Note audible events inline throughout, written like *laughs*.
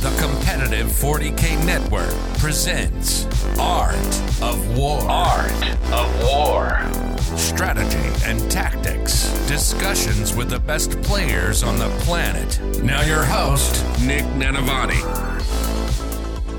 The Competitive 40K Network presents Art of War. Art of War. Strategy and tactics. Discussions with the best players on the planet. Now, your host, Nick Nanavati.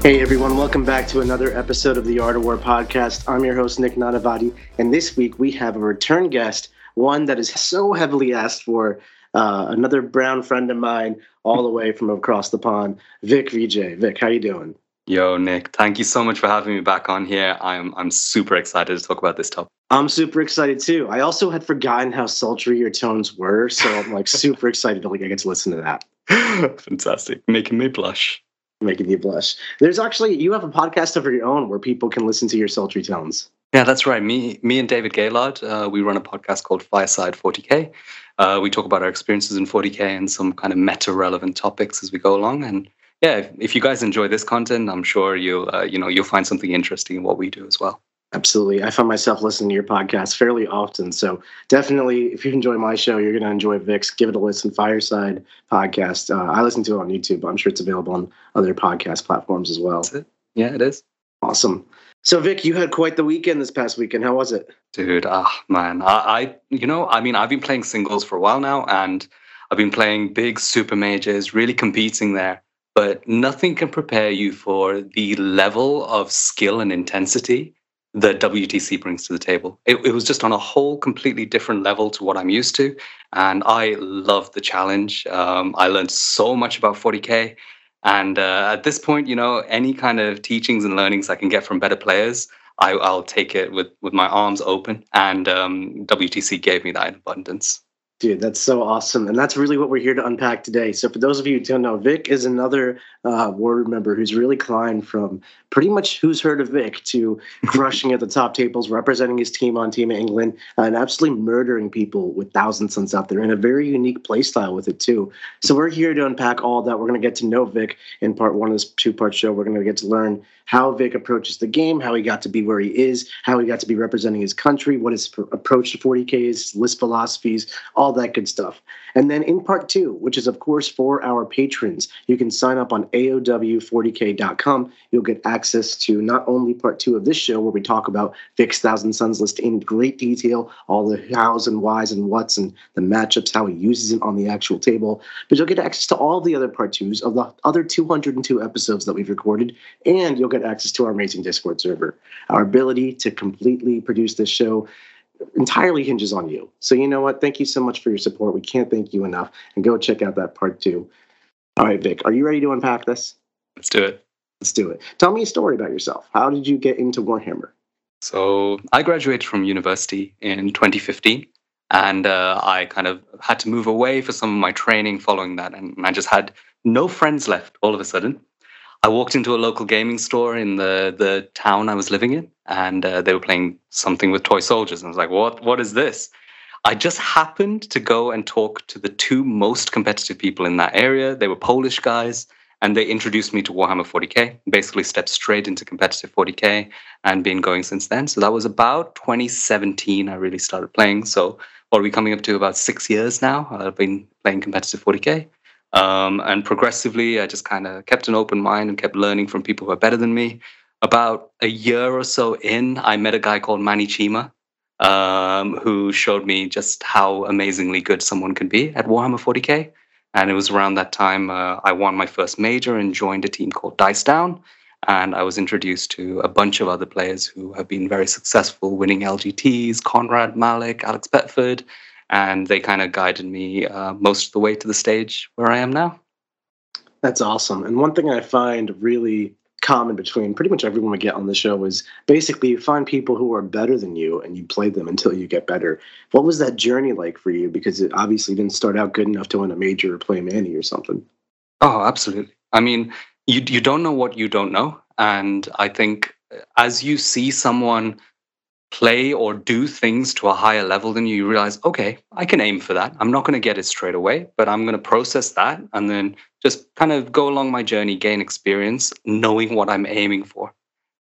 Hey everyone, welcome back to another episode of the Art of War podcast. I'm your host, Nick Nanavati, and this week we have a return guest, one that is so heavily asked for, uh, another brown friend of mine, all the way from across the pond, Vik Vijay. Vik, how you doing? Yo, Nick, thank you so much for having me back on here. I'm I'm super excited to talk about this topic. I'm super excited too. I also had forgotten how sultry your tones were, so I'm like *laughs* super excited to like I get to listen to that. Fantastic, making me blush. Making you blush. There's actually you have a podcast of your own where people can listen to your sultry tones. Yeah, that's right. Me, me and David Gaylord, uh, we run a podcast called Fireside 40K. Uh, we talk about our experiences in 40K and some kind of meta-relevant topics as we go along. And yeah, if, if you guys enjoy this content, I'm sure you'll, uh, you know, you'll find something interesting in what we do as well. Absolutely. I find myself listening to your podcast fairly often. So definitely, if you enjoy my show, you're going to enjoy Vik's. Give it a listen. Fireside podcast. Uh, I listen to it on YouTube. I'm sure it's available on other podcast platforms as well. It. Yeah, it is. Awesome. So Vik, you had quite the weekend this past weekend. How was it? Dude, ah man, I, I you know, I mean, I've been playing singles for a while now, and I've been playing big super majors, really competing there. But nothing can prepare you for the level of skill and intensity that WTC brings to the table. It, it was just on a whole completely different level to what I'm used to, and I loved the challenge. Um, I learned so much about 40k. And uh, at this point, you know, any kind of teachings and learnings I can get from better players, I, will take it with with my arms open. And um, WTC gave me that in abundance. Dude, that's so awesome. And that's really what we're here to unpack today. So, for those of you who don't know, Vik is another uh, ward member who's really climbed from pretty much who's heard of Vik to *laughs* crushing at the top tables, representing his team on Team England, and absolutely murdering people with Thousand Sons out there in a very unique playstyle with it, too. So, we're here to unpack all that. We're going to get to know Vik in part one of this two part show. We're going to get to learn how Vik approaches the game, how he got to be where he is, how he got to be representing his country, what his approach to 40K is, list philosophies, all that good stuff. And then in part two, which is, of course, for our patrons, you can sign up on AOW40K.com. You'll get access to not only part two of this show, where we talk about Vik's Thousand Sons list in great detail, all the hows and whys and whats and the matchups, how he uses it on the actual table, but you'll get access to all the other part twos of the other 202 episodes that we've recorded, and you'll get access to our amazing Discord server. Our ability to completely produce this show entirely hinges on you. So you know what? Thank you so much for your support. We can't thank you enough. And go check out that part two. All right, Vik, are you ready to unpack this? Let's do it. Let's do it. Tell me a story about yourself. How did you get into Warhammer? So I graduated from university in 2015 and uh, I kind of had to move away for some of my training following that, and I just had no friends left all of a sudden. I walked into a local gaming store in the the town I was living in, and uh, they were playing something with toy soldiers. And I was like, "What? What is this?" I just happened to go and talk to the two most competitive people in that area. They were Polish guys, and they introduced me to Warhammer 40k. Basically, stepped straight into competitive 40k, and been going since then. So that was about 2017. I really started playing. So what are we coming up to? About six years now. I've been playing competitive 40k. Um, and progressively, I just kind of kept an open mind and kept learning from people who are better than me. About a year or so in, I met a guy called Manny Chima, um, who showed me just how amazingly good someone can be at Warhammer 40k. And it was around that time uh, I won my first major and joined a team called Dice Down. And I was introduced to a bunch of other players who have been very successful, winning LGTs Conrad Malik, Alex Betford, and they kind of guided me uh, most of the way to the stage where I am now. That's awesome. And one thing I find really common between pretty much everyone we get on the show is basically you find people who are better than you and you play them until you get better. What was that journey like for you? Because it obviously didn't start out good enough to win a major or play Manny or something. Oh, absolutely. I mean, you you don't know what you don't know, and I think as you see someone play or do things to a higher level than you, you realize, okay, I can aim for that. I'm not going to get it straight away, but I'm going to process that and then just kind of go along my journey, gain experience, knowing what I'm aiming for.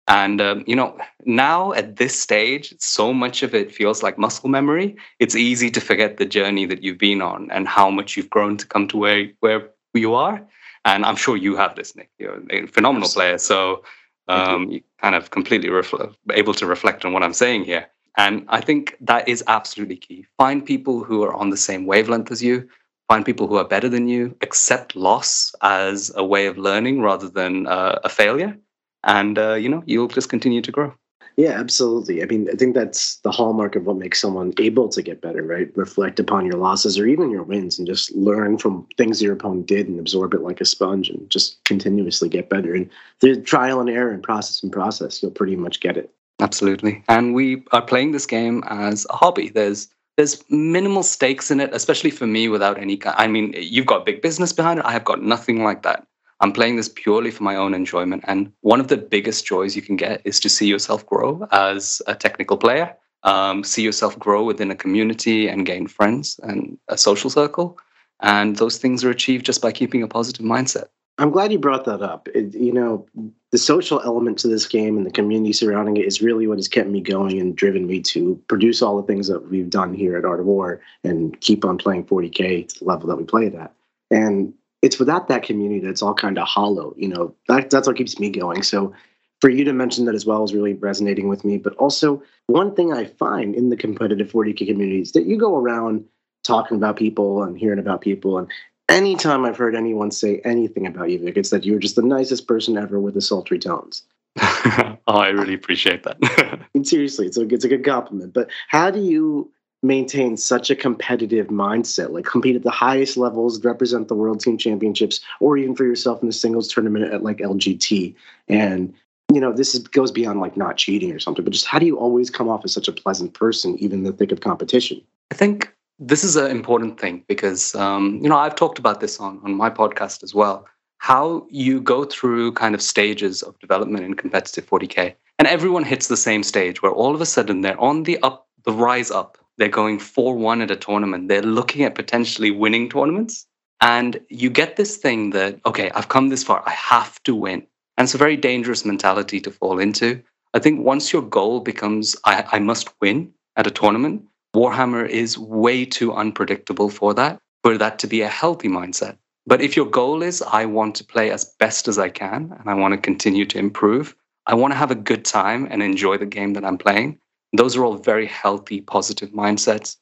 And, um, you know, now at this stage, so much of it feels like muscle memory. It's easy to forget the journey that you've been on and how much you've grown to come to where, where you are. And I'm sure you have this, Nick. You're a phenomenal player. So um, you kind of completely refl- able to reflect on what I'm saying here. And I think that is absolutely key. Find people who are on the same wavelength as you. Find people who are better than you. Accept loss as a way of learning rather than uh, a failure, and uh, you know you'll just continue to grow. Yeah, absolutely. I mean, I think that's the hallmark of what makes someone able to get better, right? Reflect upon your losses or even your wins and just learn from things your opponent did and absorb it like a sponge and just continuously get better. And through trial and error and process and process, you'll pretty much get it. Absolutely. And we are playing this game as a hobby. There's there's minimal stakes in it, especially for me without any I mean, you've got big business behind it. I have got nothing like that. I'm playing this purely for my own enjoyment. And one of the biggest joys you can get is to see yourself grow as a technical player, um, see yourself grow within a community and gain friends and a social circle. And those things are achieved just by keeping a positive mindset. I'm glad you brought that up. It, you know, the social element to this game and the community surrounding it is really what has kept me going and driven me to produce all the things that we've done here at Art of War and keep on playing 40K to the level that we play it at. And it's without that community that's all kind of hollow. You know, that, that's what keeps me going. So for you to mention that as well is really resonating with me. But also, one thing I find in the competitive 40K community is that you go around talking about people and hearing about people. And anytime I've heard anyone say anything about you, Vik, it's that you're just the nicest person ever with the sultry tones. *laughs* *laughs* oh, I really appreciate that. *laughs* seriously, it's a, it's a good compliment. But how do you maintain such a competitive mindset, like compete at the highest levels, represent the world team championships, or even for yourself in a singles tournament at like LGT. And you know, this is, goes beyond like not cheating or something, but just how do you always come off as such a pleasant person, even in the thick of competition? I think this is an important thing because um, you know I've talked about this on on my podcast as well. How you go through kind of stages of development in competitive 40k, and everyone hits the same stage where all of a sudden they're on the up, the rise up they're going 4 1 at a tournament. They're looking at potentially winning tournaments. And you get this thing that, okay, I've come this far. I have to win. And it's a very dangerous mentality to fall into. I think once your goal becomes, I, I must win at a tournament, Warhammer is way too unpredictable for that, for that to be a healthy mindset. But if your goal is, I want to play as best as I can and I want to continue to improve, I want to have a good time and enjoy the game that I'm playing, those are all very healthy, positive mindsets.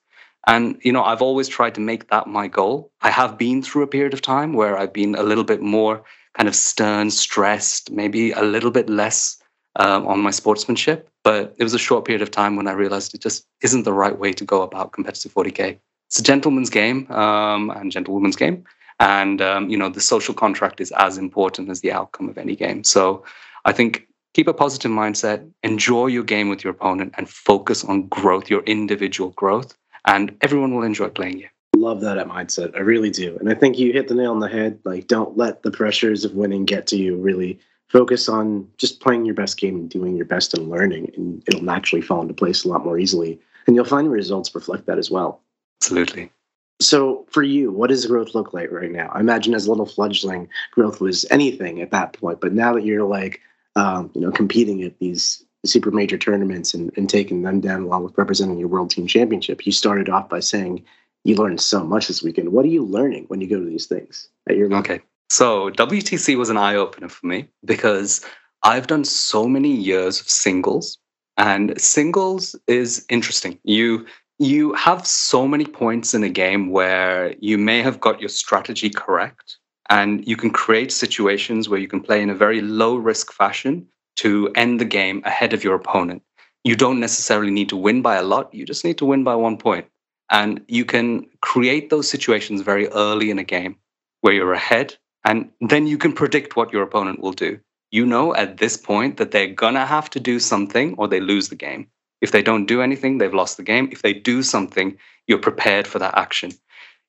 And, you know, I've always tried to make that my goal. I have been through a period of time where I've been a little bit more kind of stern, stressed, maybe a little bit less um, on my sportsmanship. But it was a short period of time when I realized it just isn't the right way to go about competitive 40K. It's a gentleman's game um, and gentlewoman's game. And, um, you know, the social contract is as important as the outcome of any game. So I think keep a positive mindset, enjoy your game with your opponent, and focus on growth, your individual growth, and everyone will enjoy playing you. Love that mindset. I really do. And I think you hit the nail on the head. Like, don't let the pressures of winning get to you. Really focus on just playing your best game and doing your best and learning, and it'll naturally fall into place a lot more easily. And you'll find results reflect that as well. Absolutely. So, for you, what does growth look like right now? I imagine as a little fledgling, growth was anything at that point. But now that you're like um, you know, competing at these super major tournaments and, and taking them down along with representing your world team championship. You started off by saying you learned so much this weekend. What are you learning when you go to these things at your level? Okay. So WTC was an eye opener for me because I've done so many years of singles and singles is interesting. You you have so many points in a game where you may have got your strategy correct and you can create situations where you can play in a very low risk fashion to end the game ahead of your opponent. You don't necessarily need to win by a lot, you just need to win by one point. And you can create those situations very early in a game where you're ahead, and then you can predict what your opponent will do. You know at this point that they're gonna have to do something or they lose the game. If they don't do anything, they've lost the game. If they do something, you're prepared for that action.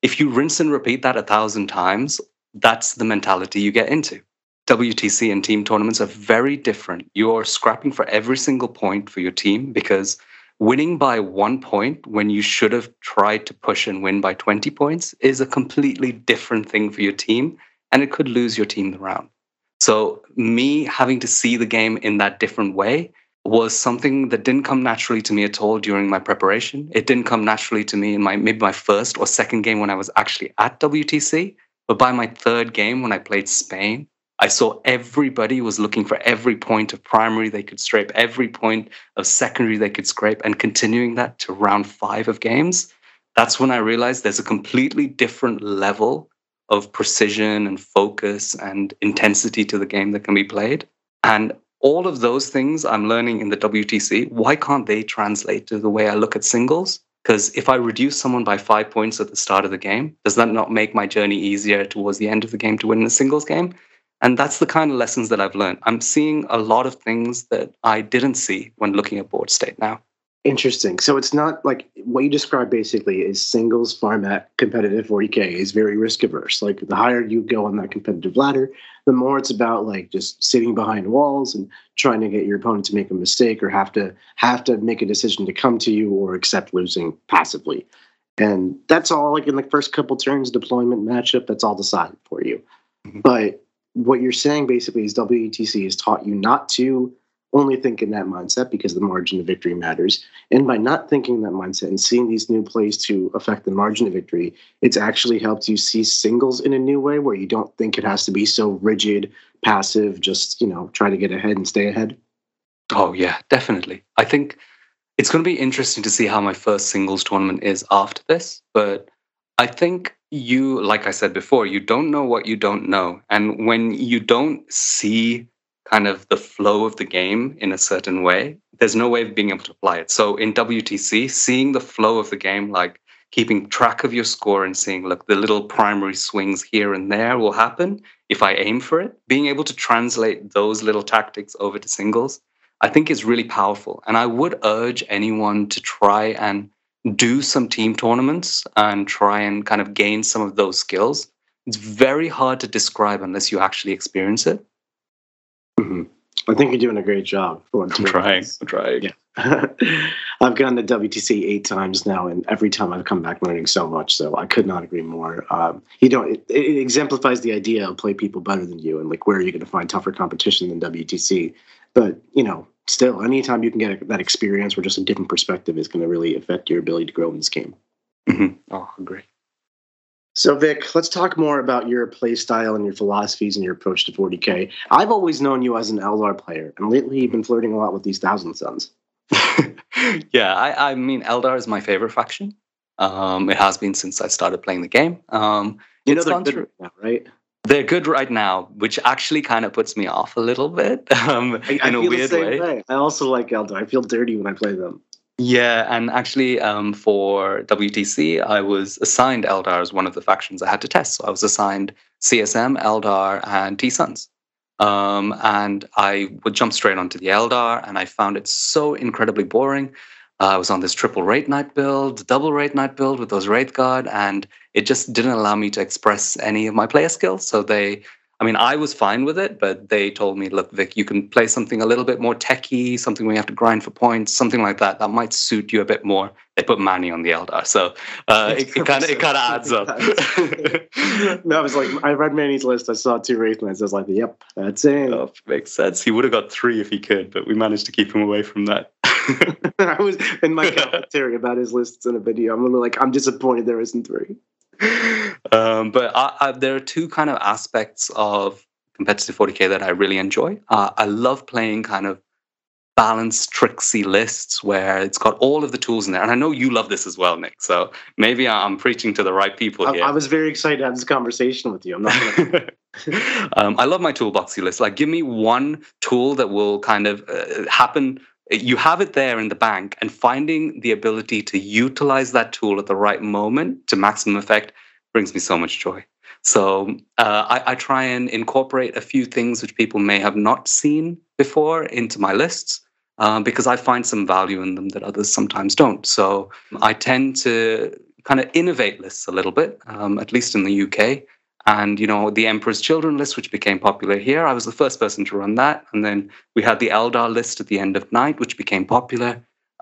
If you rinse and repeat that a thousand times, that's the mentality you get into. WTC and team tournaments are very different. You're scrapping for every single point for your team because winning by one point when you should have tried to push and win by 20 points is a completely different thing for your team and it could lose your team the round. So, me having to see the game in that different way was something that didn't come naturally to me at all during my preparation. It didn't come naturally to me in my maybe my first or second game when I was actually at WTC But by my third game, when I played Spain, I saw everybody was looking for every point of primary they could scrape, every point of secondary they could scrape, and continuing that to round five of games. That's when I realized there's a completely different level of precision and focus and intensity to the game that can be played. And all of those things I'm learning in the WTC, why can't they translate to the way I look at singles? Because if I reduce someone by five points at the start of the game, does that not make my journey easier towards the end of the game to win a singles game? And that's the kind of lessons that I've learned. I'm seeing a lot of things that I didn't see when looking at board state now. Interesting. So it's not like what you described basically is singles format competitive 40K is very risk averse. Like the higher you go on that competitive ladder, the more it's about like just sitting behind walls and trying to get your opponent to make a mistake or have to have to make a decision to come to you or accept losing passively. And that's all like in the first couple turns deployment matchup, that's all decided for you. Mm-hmm. But what you're saying basically is WTC has taught you not to only think in that mindset because the margin of victory matters. And by not thinking that mindset and seeing these new plays to affect the margin of victory, it's actually helped you see singles in a new way where you don't think it has to be so rigid, passive, just, you know, try to get ahead and stay ahead. Oh, yeah, definitely. I think it's going to be interesting to see how my first singles tournament is after this. But I think you, like I said before, you don't know what you don't know. And when you don't see kind of the flow of the game in a certain way, there's no way of being able to apply it. So in WTC, seeing the flow of the game, like keeping track of your score and seeing, look, the little primary swings here and there will happen if I aim for it, being able to translate those little tactics over to singles, I think is really powerful. And I would urge anyone to try and do some team tournaments and try and kind of gain some of those skills. It's very hard to describe unless you actually experience it. I think you're doing a great job. For I'm trying. I'm trying. Yeah. *laughs* I've gone to WTC eight times now, and every time I've come back learning so much. So I could not agree more. Um, you know, it, it, exemplifies the idea of play people better than you, and like where are you going to find tougher competition than WTC? But you know, still, anytime you can get that experience or just a different perspective is going to really affect your ability to grow in this game. Mm-hmm. Oh, great. So, Vik, let's talk more about your play style and your philosophies and your approach to 40K. I've always known you as an Eldar player, and lately you've been flirting a lot with these Thousand Sons. *laughs* yeah, I, I, mean, Eldar is my favorite faction. Um, it has been since I started playing the game. Um, you know they're good through, now, right? They're good right now, which actually kind of puts me off a little bit *laughs* um, I, in I a weird way. way. I also like Eldar. I feel dirty when I play them. Yeah, and actually, um, for WTC, I was assigned Eldar as one of the factions I had to test. So I was assigned CSM, Eldar, and T Suns. Um, and I would jump straight onto the Eldar, and I found it so incredibly boring. Uh, I was on this triple Wraith Knight build, double Wraith Knight build with those Wraith Guard, and it just didn't allow me to express any of my player skills. So they I mean, I was fine with it, but they told me, look, Vik, you can play something a little bit more techy, something where you have to grind for points, something like that. That might suit you a bit more. They put Manny on the Eldar, so uh, *laughs* it kind of it kind of adds up. *laughs* no, I was like, I read Manny's list. I saw two Wraith Knights. I was like, yep, that's it. Oh, makes sense. He would have got three if he could, but we managed to keep him away from that. *laughs* I was in my commentary about his lists in a video. I'm like, I'm disappointed there isn't three. Um, but I, I, there are two kind of aspects of competitive 40k that I really enjoy. Uh, I love playing kind of balanced, tricksy lists where it's got all of the tools in there. And I know you love this as well, Nick. So maybe I'm preaching to the right people I, here. I was very excited to have this conversation with you. I'm not. Gonna... *laughs* *laughs* um, I love my toolboxy list. Like, give me one tool that will kind of uh, happen you have it there in the bank and finding the ability to utilize that tool at the right moment to maximum effect brings me so much joy. So uh, I, I, try and incorporate a few things which people may have not seen before into my lists uh, because i find some value in them that others sometimes don't. So i tend to kind of innovate lists a little bit um, at least in the uk and you know the emperor's children list which became popular here i was the first person to run that. And then we had the eldar list at the end of night which became popular.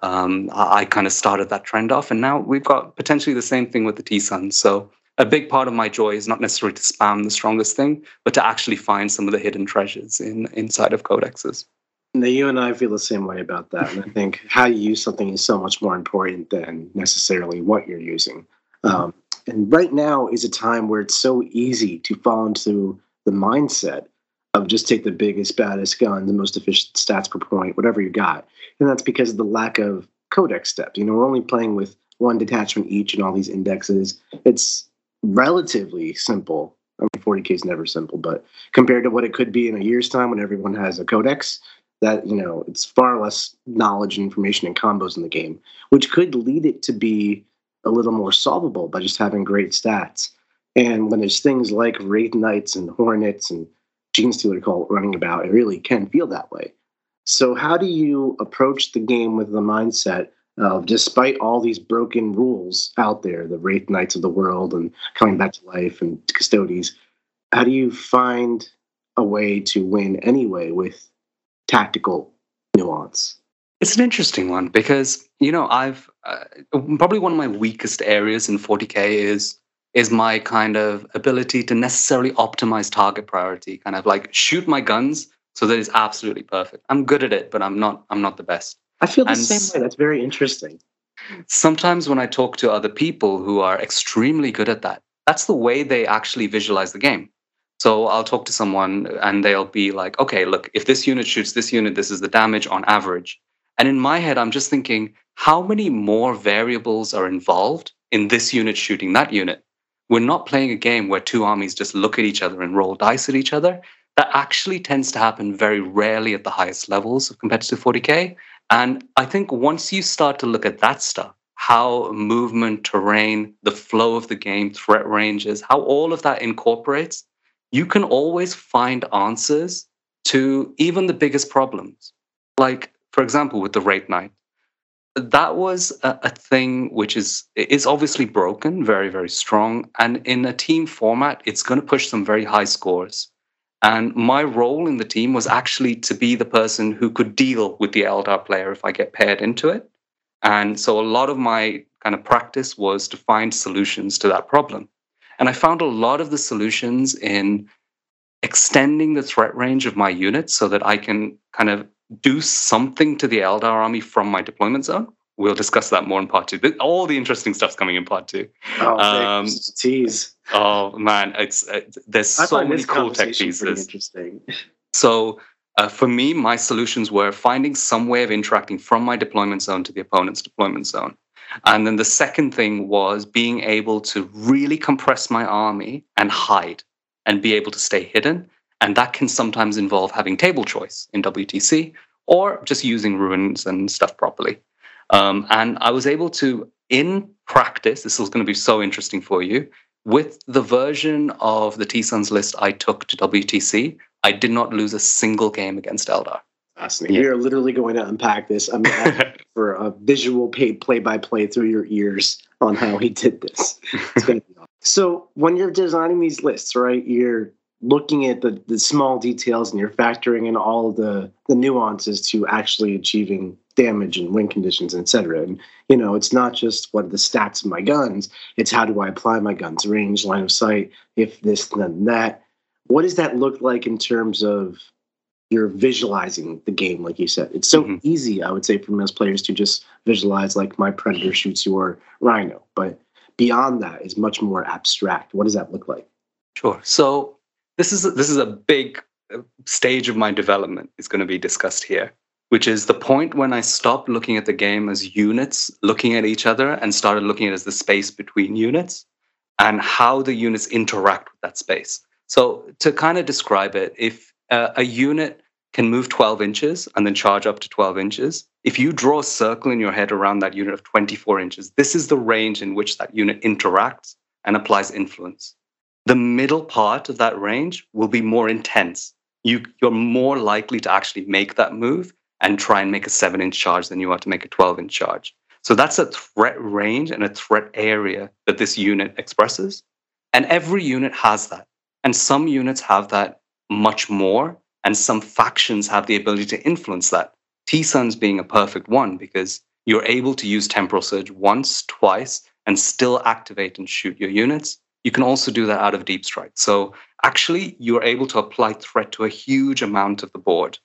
Um, i, I kind of started that trend off. And now we've got potentially the same thing with the t-sons so a big part of my joy is not necessarily to spam the strongest thing but to actually find some of the hidden treasures in inside of codexes. Now, you and I feel the same way about that. And I think how you use something is so much more important than necessarily what you're using. Um, And right now is a time where it's so easy to fall into the mindset of just take the biggest, baddest gun, the most efficient stats per point, whatever you got. And that's because of the lack of codex steps. You know, we're only playing with one detachment each and all these indexes. It's relatively simple. I mean, 40k is never simple, but compared to what it could be in a year's time when everyone has a codex, that you know, it's far less knowledge and information and combos in the game, which could lead it to be a little more solvable by just having great stats. And when there's things like Wraith Knights and Hornets and Genestealer Cult running about, it really can feel that way. So, how do you approach the game with the mindset of, despite all these broken rules out there, the Wraith Knights of the world and coming back to life and Custodes, how do you find a way to win anyway with tactical nuance? It's an interesting one because you know I've uh, probably one of my weakest areas in 40k is is my kind of ability to necessarily optimize target priority, kind of like shoot my guns so that it's absolutely perfect. I'm good at it, but I'm not I'm not the best. I feel the and same way. That's very interesting. Sometimes when I talk to other people who are extremely good at that, that's the way they actually visualize the game. So I'll talk to someone and they'll be like, okay, look, if this unit shoots this unit, this is the damage on average. And in my head, I'm just thinking, how many more variables are involved in this unit shooting that unit? We're not playing a game where two armies just look at each other and roll dice at each other. That actually tends to happen very rarely at the highest levels of competitive 40K. And I think once you start to look at that stuff, how movement, terrain, the flow of the game, threat ranges, how all of that incorporates, you can always find answers to even the biggest problems. Like for example, with the Wraith Knight, that was a, a, thing which is is obviously broken, very very strong, and in a team format, it's going to push some very high scores. And my role in the team was actually to be the person who could deal with the Eldar player if I get paired into it. And so a lot of my kind of practice was to find solutions to that problem. And I found a lot of the solutions in extending the threat range of my units so that I can kind of do something to the Eldar army from my deployment zone. We'll discuss that more in part two. All the interesting stuff's coming in part two. Oh, um, tease. Oh man, it's uh, there's I so many cool tech pieces. Interesting. *laughs* So uh, for me, my solutions were finding some way of interacting from my deployment zone to the opponent's deployment zone. And then the second thing was being able to really compress my army and hide and be able to stay hidden and that can sometimes involve having table choice in WTC or just using ruins and stuff properly. Um, and I was able to, in practice, this is going to be so interesting for you. With the version of the T Suns list I took to WTC, I did not lose a single game against Eldar. Fascinating. We are literally going to unpack this. I'm *laughs* for a visual play by play through your ears on how he did this. It's going to be awesome. So when you're designing these lists, right, you're looking at the, the small details and you're factoring in all the, the nuances to actually achieving damage and wind conditions, etc. And you know, it's not just what are the stats of my guns; it's how do I apply my guns, range, line of sight, if this, then that. What does that look like in terms of you're visualizing the game, like you said? It's so mm-hmm. easy, I would say, for most players to just visualize like my predator shoots your rhino, but beyond that is much more abstract. What does that look like? Sure. So this is this is a big uh, stage of my development is going to be discussed here which is the point when i stopped looking at the game as units looking at each other and started looking at it as the space between units and how the units interact with that space. So to kind of describe it if uh, a unit can move 12 inches and then charge up to 12 inches if you draw a circle in your head around that unit of 24 inches this is the range in which that unit interacts and applies influence the middle part of that range will be more intense. You, you're more likely to actually make that move and try and make a seven inch charge than you are to make a 12 inch charge. So that's a threat range and a threat area that this unit expresses. And every unit has that. And some units have that much more, and some factions have the ability to influence that. T Suns being a perfect one because you're able to use Temporal Surge once, twice, and still activate and shoot your units. You can also do that out of Deep Strike. So actually, you're able to apply threat to a huge amount of the board.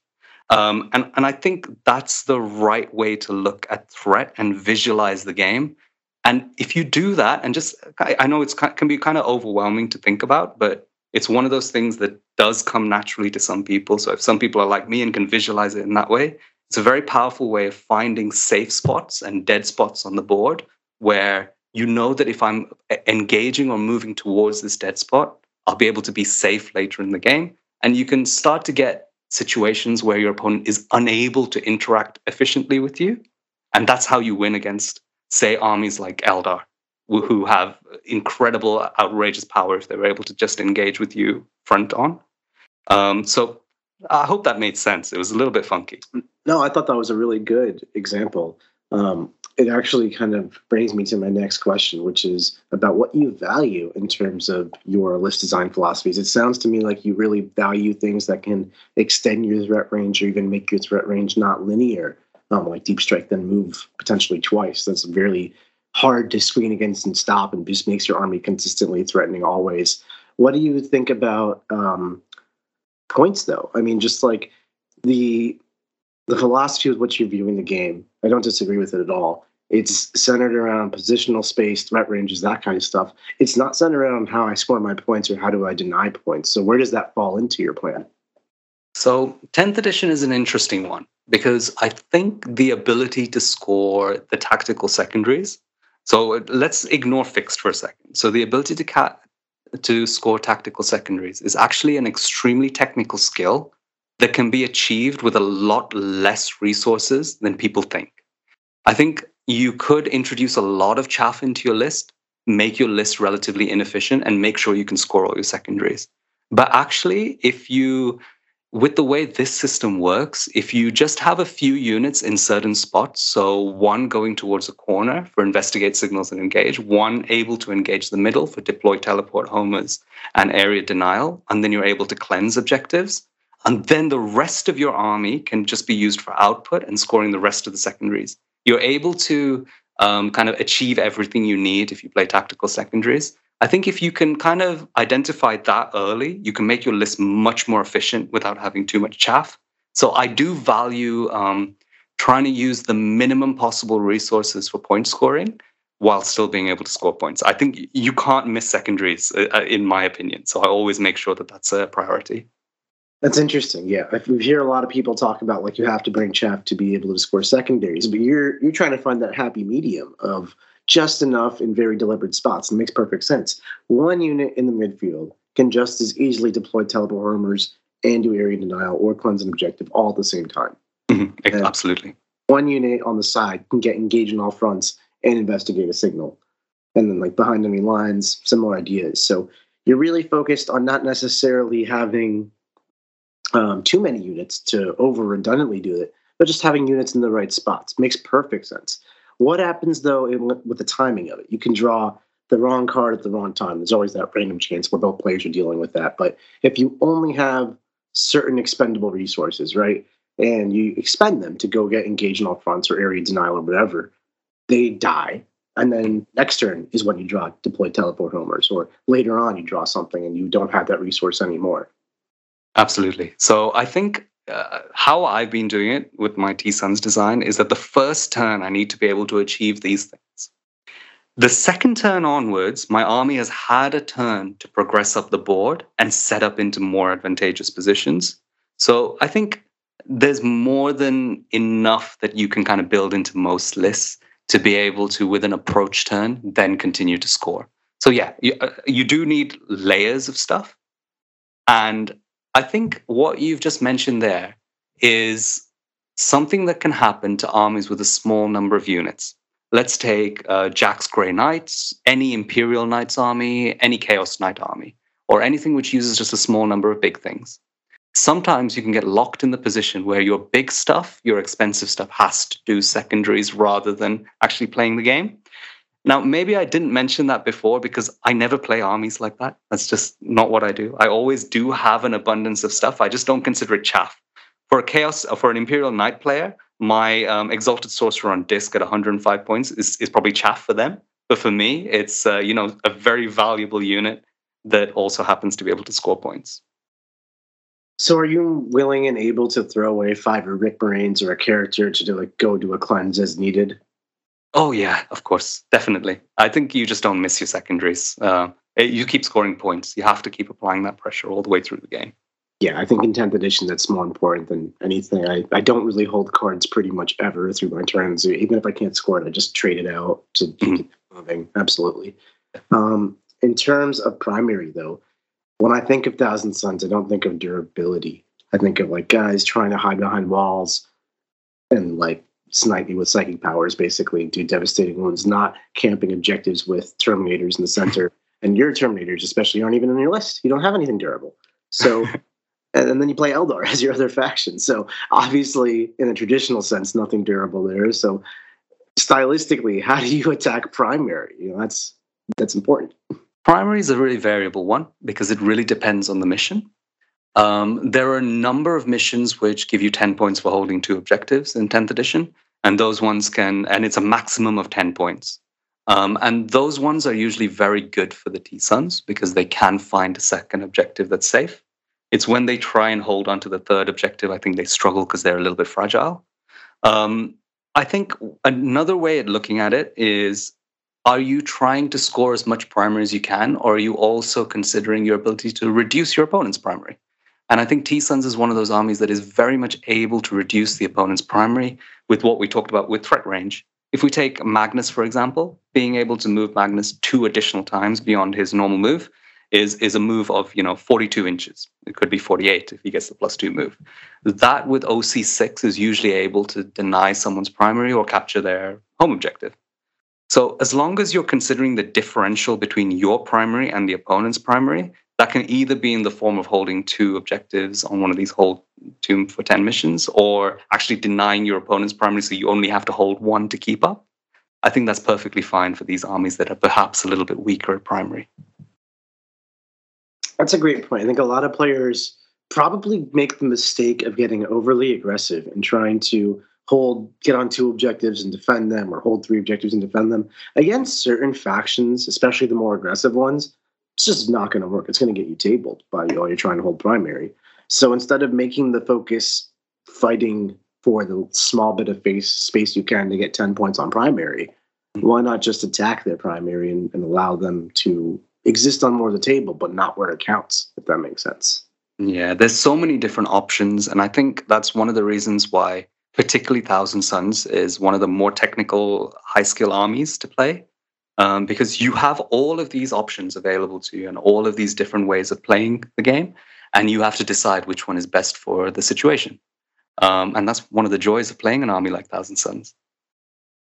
Um, and, and I think that's the right way to look at threat and visualize the game. And if you do that, and just, I know it can be kind of overwhelming to think about, but it's one of those things that does come naturally to some people. So if some people are like me and can visualize it in that way, it's a very powerful way of finding safe spots and dead spots on the board where you know that if I'm engaging or moving towards this dead spot, I'll be able to be safe later in the game. And you can start to get situations where your opponent is unable to interact efficiently with you. And that's how you win against, say, armies like Eldar, who have incredible, outrageous power if they're able to just engage with you front on. Um, so I hope that made sense. It was a little bit funky. No, I thought that was a really good example. Um, it actually kind of brings me to my next question, which is about what you value in terms of your list design philosophies. It sounds to me like you really value things that can extend your threat range or even make your threat range not linear, um, like deep strike, then move potentially twice. That's really hard to screen against and stop, and just makes your army consistently threatening always. What do you think about um, points, though? I mean, just like the the philosophy with which you're viewing the game, I don't disagree with it at all. It's centered around positional space, threat ranges, that kind of stuff. It's not centered around how I score my points or how do I deny points. So where does that fall into your plan? So 10th edition is an interesting one because I think the ability to score the tactical secondaries. So let's ignore fixed for a second. So the ability to ca- to score tactical secondaries is actually an extremely technical skill that can be achieved with a lot less resources than people think. I think you could introduce a lot of chaff into your list, make your list relatively inefficient, and make sure you can score all your secondaries. But actually, if you, with the way this system works, if you just have a few units in certain spots, so one going towards a corner for investigate signals and engage, one able to engage the middle for deploy teleport homers and area denial, and then you're able to cleanse objectives, and then the rest of your army can just be used for output and scoring the rest of the secondaries. You're able to um, kind of achieve everything you need if you play tactical secondaries. I think if you can kind of identify that early, you can make your list much more efficient without having too much chaff. So I do value um, trying to use the minimum possible resources for point scoring while still being able to score points. I think you can't miss secondaries, uh, uh in my opinion. So I always make sure that that's a priority. That's interesting. Yeah, we hear a lot of people talk about like you have to bring chaff to be able to score secondaries, but you're you're trying to find that happy medium of just enough in very deliberate spots. It makes perfect sense. One unit in the midfield can just as easily deploy teleport homers and do area denial or cleanse an objective all at the same time. Mm-hmm. Absolutely. One unit on the side can get engaged in all fronts and investigate a signal. And then like behind enemy lines, similar ideas. So you're really focused on not necessarily having um, too many units to over redundantly do it, but just having units in the right spots makes perfect sense. What happens though in, with the timing of it? You can draw the wrong card at the wrong time. There's always that random chance where both players are dealing with that. But if you only have certain expendable resources, right, and you expend them to go get engaged in all fronts or area denial or whatever, they die. And then next turn is when you draw deploy teleport homers, or later on you draw something and you don't have that resource anymore. Absolutely. So I think uh, how I've been doing it with my T Suns design is that the first turn I need to be able to achieve these things. The second turn onwards, my army has had a turn to progress up the board and set up into more advantageous positions. So I think there's more than enough that you can kind of build into most lists to be able to, with an approach turn, then continue to score. So yeah, you, uh, you do need layers of stuff. And I think what you've just mentioned there is something that can happen to armies with a small number of units. Let's take uh, Jack's Grey Knights, any Imperial Knights army, any Chaos Knight army, or anything which uses just a small number of big things. Sometimes you can get locked in the position where your big stuff, your expensive stuff, has to do secondaries rather than actually playing the game. Now, maybe I didn't mention that before because I never play armies like that. That's just not what I do. I always do have an abundance of stuff. I just don't consider it chaff. For a chaos, uh, for an Imperial Knight player, my um, Exalted Sorcerer on disc at 105 points is, is probably chaff for them. But for me, it's uh, you know a very valuable unit that also happens to be able to score points. So, are you willing and able to throw away five Rubric Marines or a character to do like go do a cleanse as needed? Oh yeah, of course, definitely. I think you just don't miss your secondaries. Uh, you keep scoring points. You have to keep applying that pressure all the way through the game. Yeah, I think in 10th edition, that's more important than anything. I, I don't really hold cards pretty much ever through my turns. Even if I can't score it, I just trade it out to keep mm-hmm. it moving. Absolutely. Um, in terms of primary, though, when I think of Thousand Sons, I don't think of durability. I think of like guys trying to hide behind walls and like snipe me with psychic powers, basically do devastating wounds, not camping objectives with Terminators in the center. *laughs* and your Terminators, especially, aren't even on your list. You don't have anything durable. So, *laughs* and then you play Eldar *laughs* as your other faction. So, obviously, in a traditional sense, nothing durable there. So, stylistically, how do you attack primary? You know, that's that's important. Primary is a really variable one because it really depends on the mission. Um, there are a number of missions which give you 10 points for holding two objectives in 10th edition. And those ones can, and it's a maximum of 10 points. Um, and those ones are usually very good for the T Suns because they can find a second objective that's safe. It's when they try and hold on to the third objective, I think they struggle because they're a little bit fragile. Um, I think another way of looking at it is are you trying to score as much primary as you can, or are you also considering your ability to reduce your opponent's primary? And I think T Suns is one of those armies that is very much able to reduce the opponent's primary with what we talked about with threat range. If we take Magnus, for example, being able to move Magnus two additional times beyond his normal move is, is a move of you know 42 inches. It could be 48 if he gets the plus two move. That with OC6 is usually able to deny someone's primary or capture their home objective. So as long as you're considering the differential between your primary and the opponent's primary, that can either be in the form of holding two objectives on one of these hold two for 10 missions or actually denying your opponent's primary so you only have to hold one to keep up. I think that's perfectly fine for these armies that are perhaps a little bit weaker at primary. That's a great point. I think a lot of players probably make the mistake of getting overly aggressive and trying to hold get on two objectives and defend them or hold three objectives and defend them against certain factions especially the more aggressive ones it's just not going to work. It's going to get you tabled by all you're trying to hold primary. So instead of making the focus fighting for the small bit of face, space you can to get 10 points on primary, why not just attack their primary and, and allow them to exist on more of the table, but not where it counts, if that makes sense? Yeah, there's so many different options. And I think that's one of the reasons why, particularly Thousand Sons, is one of the more technical, high skill armies to play um, because you have all of these options available to you and all of these different ways of playing the game, and you have to decide which one is best for the situation. Um, and that's one of the joys of playing an army like Thousand Sons.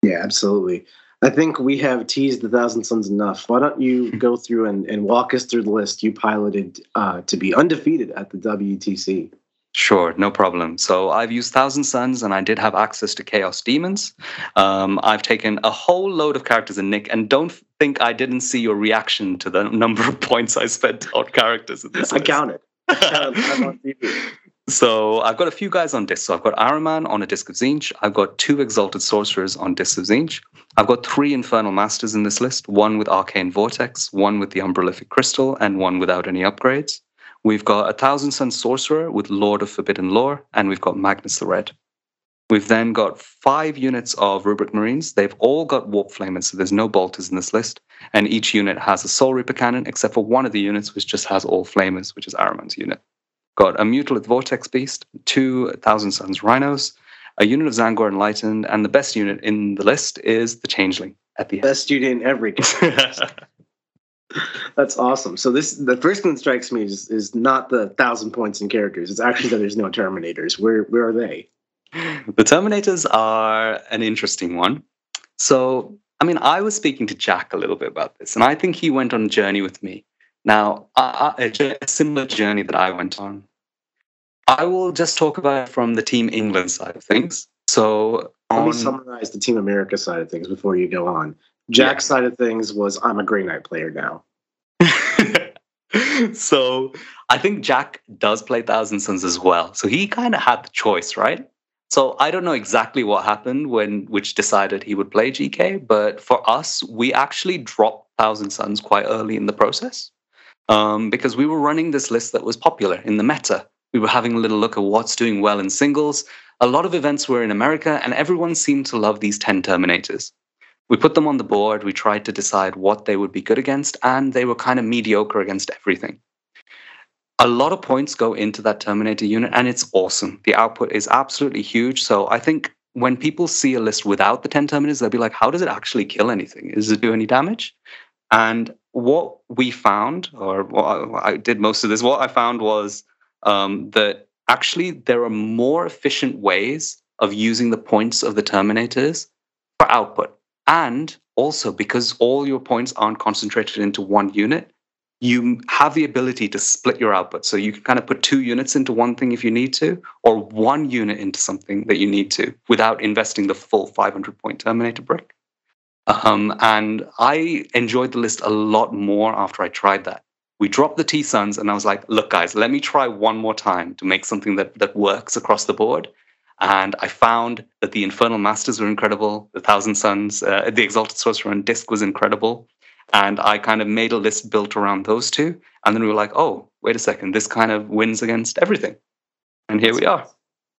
Yeah, absolutely. I think we have teased the Thousand Sons enough. Why don't you go through and, and walk us through the list you piloted uh, to be undefeated at the WTC? Sure, no problem. So I've used Thousand Sons and I did have access to Chaos Daemons. Um, I've taken a whole load of characters in Nick, and don't think I didn't see your reaction to the *laughs* number of points I spent on characters in this. I counted. *laughs* so I've got a few guys on disc. So I've got Ahriman on a disc of Tzeentch. I've got two Exalted Sorcerers on discs of Tzeentch. I've got three Infernal Masters in this list one with Arcane Vortex, one with the Umbralific Crystal, and one without any upgrades. We've got a Thousand Sun Sorcerer with Lord of Forbidden Lore, and we've got Magnus the Red. We've then got five units of Rubric Marines. They've all got Warp Flamers, so there's no bolters in this list. And each unit has a Soul Reaper cannon, except for one of the units, which just has all Flamers, which is Ahriman's unit. Got a Mutalith Vortex Beast, two Thousand Sons Rhinos, a unit of Tzaangor Enlightened, and the best unit in the list is the Changeling at the end. Best unit in every game. *laughs* *laughs* That's awesome. So this the first thing that strikes me is is not the thousand points in characters. It's actually that there's no Terminators. Where where are they? The Terminators are an interesting one. So I mean, I was speaking to Jack a little bit about this, and I think he went on a journey with me. Now, a similar journey that I went on. I will just talk about it from the Team England side of things. So, let me summarize the Team America side of things before you go on. Jack's yeah. side of things was I'm a Grey Knight player now. *laughs* so I think Jack does play Thousand Sons as well. So he kind of had the choice, right? So I don't know exactly what happened when which decided he would play GK, but for us, we actually dropped Thousand Sons quite early in the process um, because we were running this list that was popular in the meta. We were having a little look at what's doing well in singles. A lot of events were in America, and everyone seemed to love these 10 Terminators. We put them on the board. We tried to decide what they would be good against, and they were kind of mediocre against everything. A lot of points go into that Terminator unit, and it's awesome. The output is absolutely huge. So I think when people see a list without the 10 Terminators, they'll be like, how does it actually kill anything? Does it do any damage? And what we found, or I did most of this, what I found was um, that actually there are more efficient ways of using the points of the Terminators for output. And also, because all your points aren't concentrated into one unit, you have the ability to split your output. So you can kind of put two units into one thing if you need to, or one unit into something that you need to without investing the full 500 point Terminator brick. Um, and I enjoyed the list a lot more after I tried that. We dropped the T Sons, and I was like, look, guys, let me try one more time to make something that, that works across the board. And I found that the Infernal Masters were incredible. The Thousand Sons, uh, the Exalted Sorcerer and Disc was incredible. And I kind of made a list built around those two. And then we were like, oh, wait a second, this kind of wins against everything. And here we are.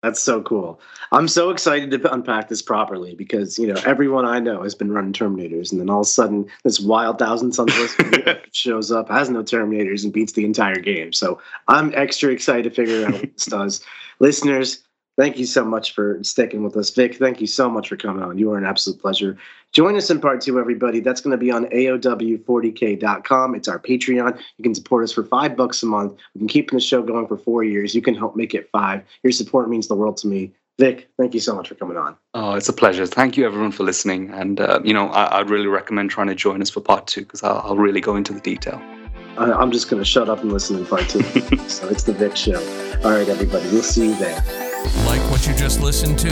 That's so cool. I'm so excited to unpack this properly because you know everyone I know has been running Terminators, and then all of a sudden this wild Thousand Sons list *laughs* shows up, has no Terminators, and beats the entire game. So I'm extra excited to figure out what this does. Listeners, Thank you so much for sticking with us. Vik, thank you so much for coming on. You are an absolute pleasure. Join us in part two, everybody. That's going to be on AOW40K.com. It's our Patreon. You can support us for five bucks a month. We can keep the show going for four years. You can help make it five. Your support means the world to me. Vik, thank you so much for coming on. Oh, it's a pleasure. Thank you, everyone, for listening. And, uh, you know, I, would really recommend trying to join us for part two because I'll, I'll really go into the detail. I'm just going to shut up and listen in part two. *laughs* so it's the Vik Show. All right, everybody. We'll see you there. Like what you just listened to?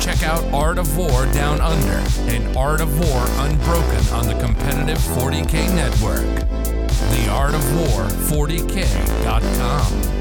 Check out Art of War Down Under and Art of War Unbroken on the competitive 40K network. The Art of War 40K.com.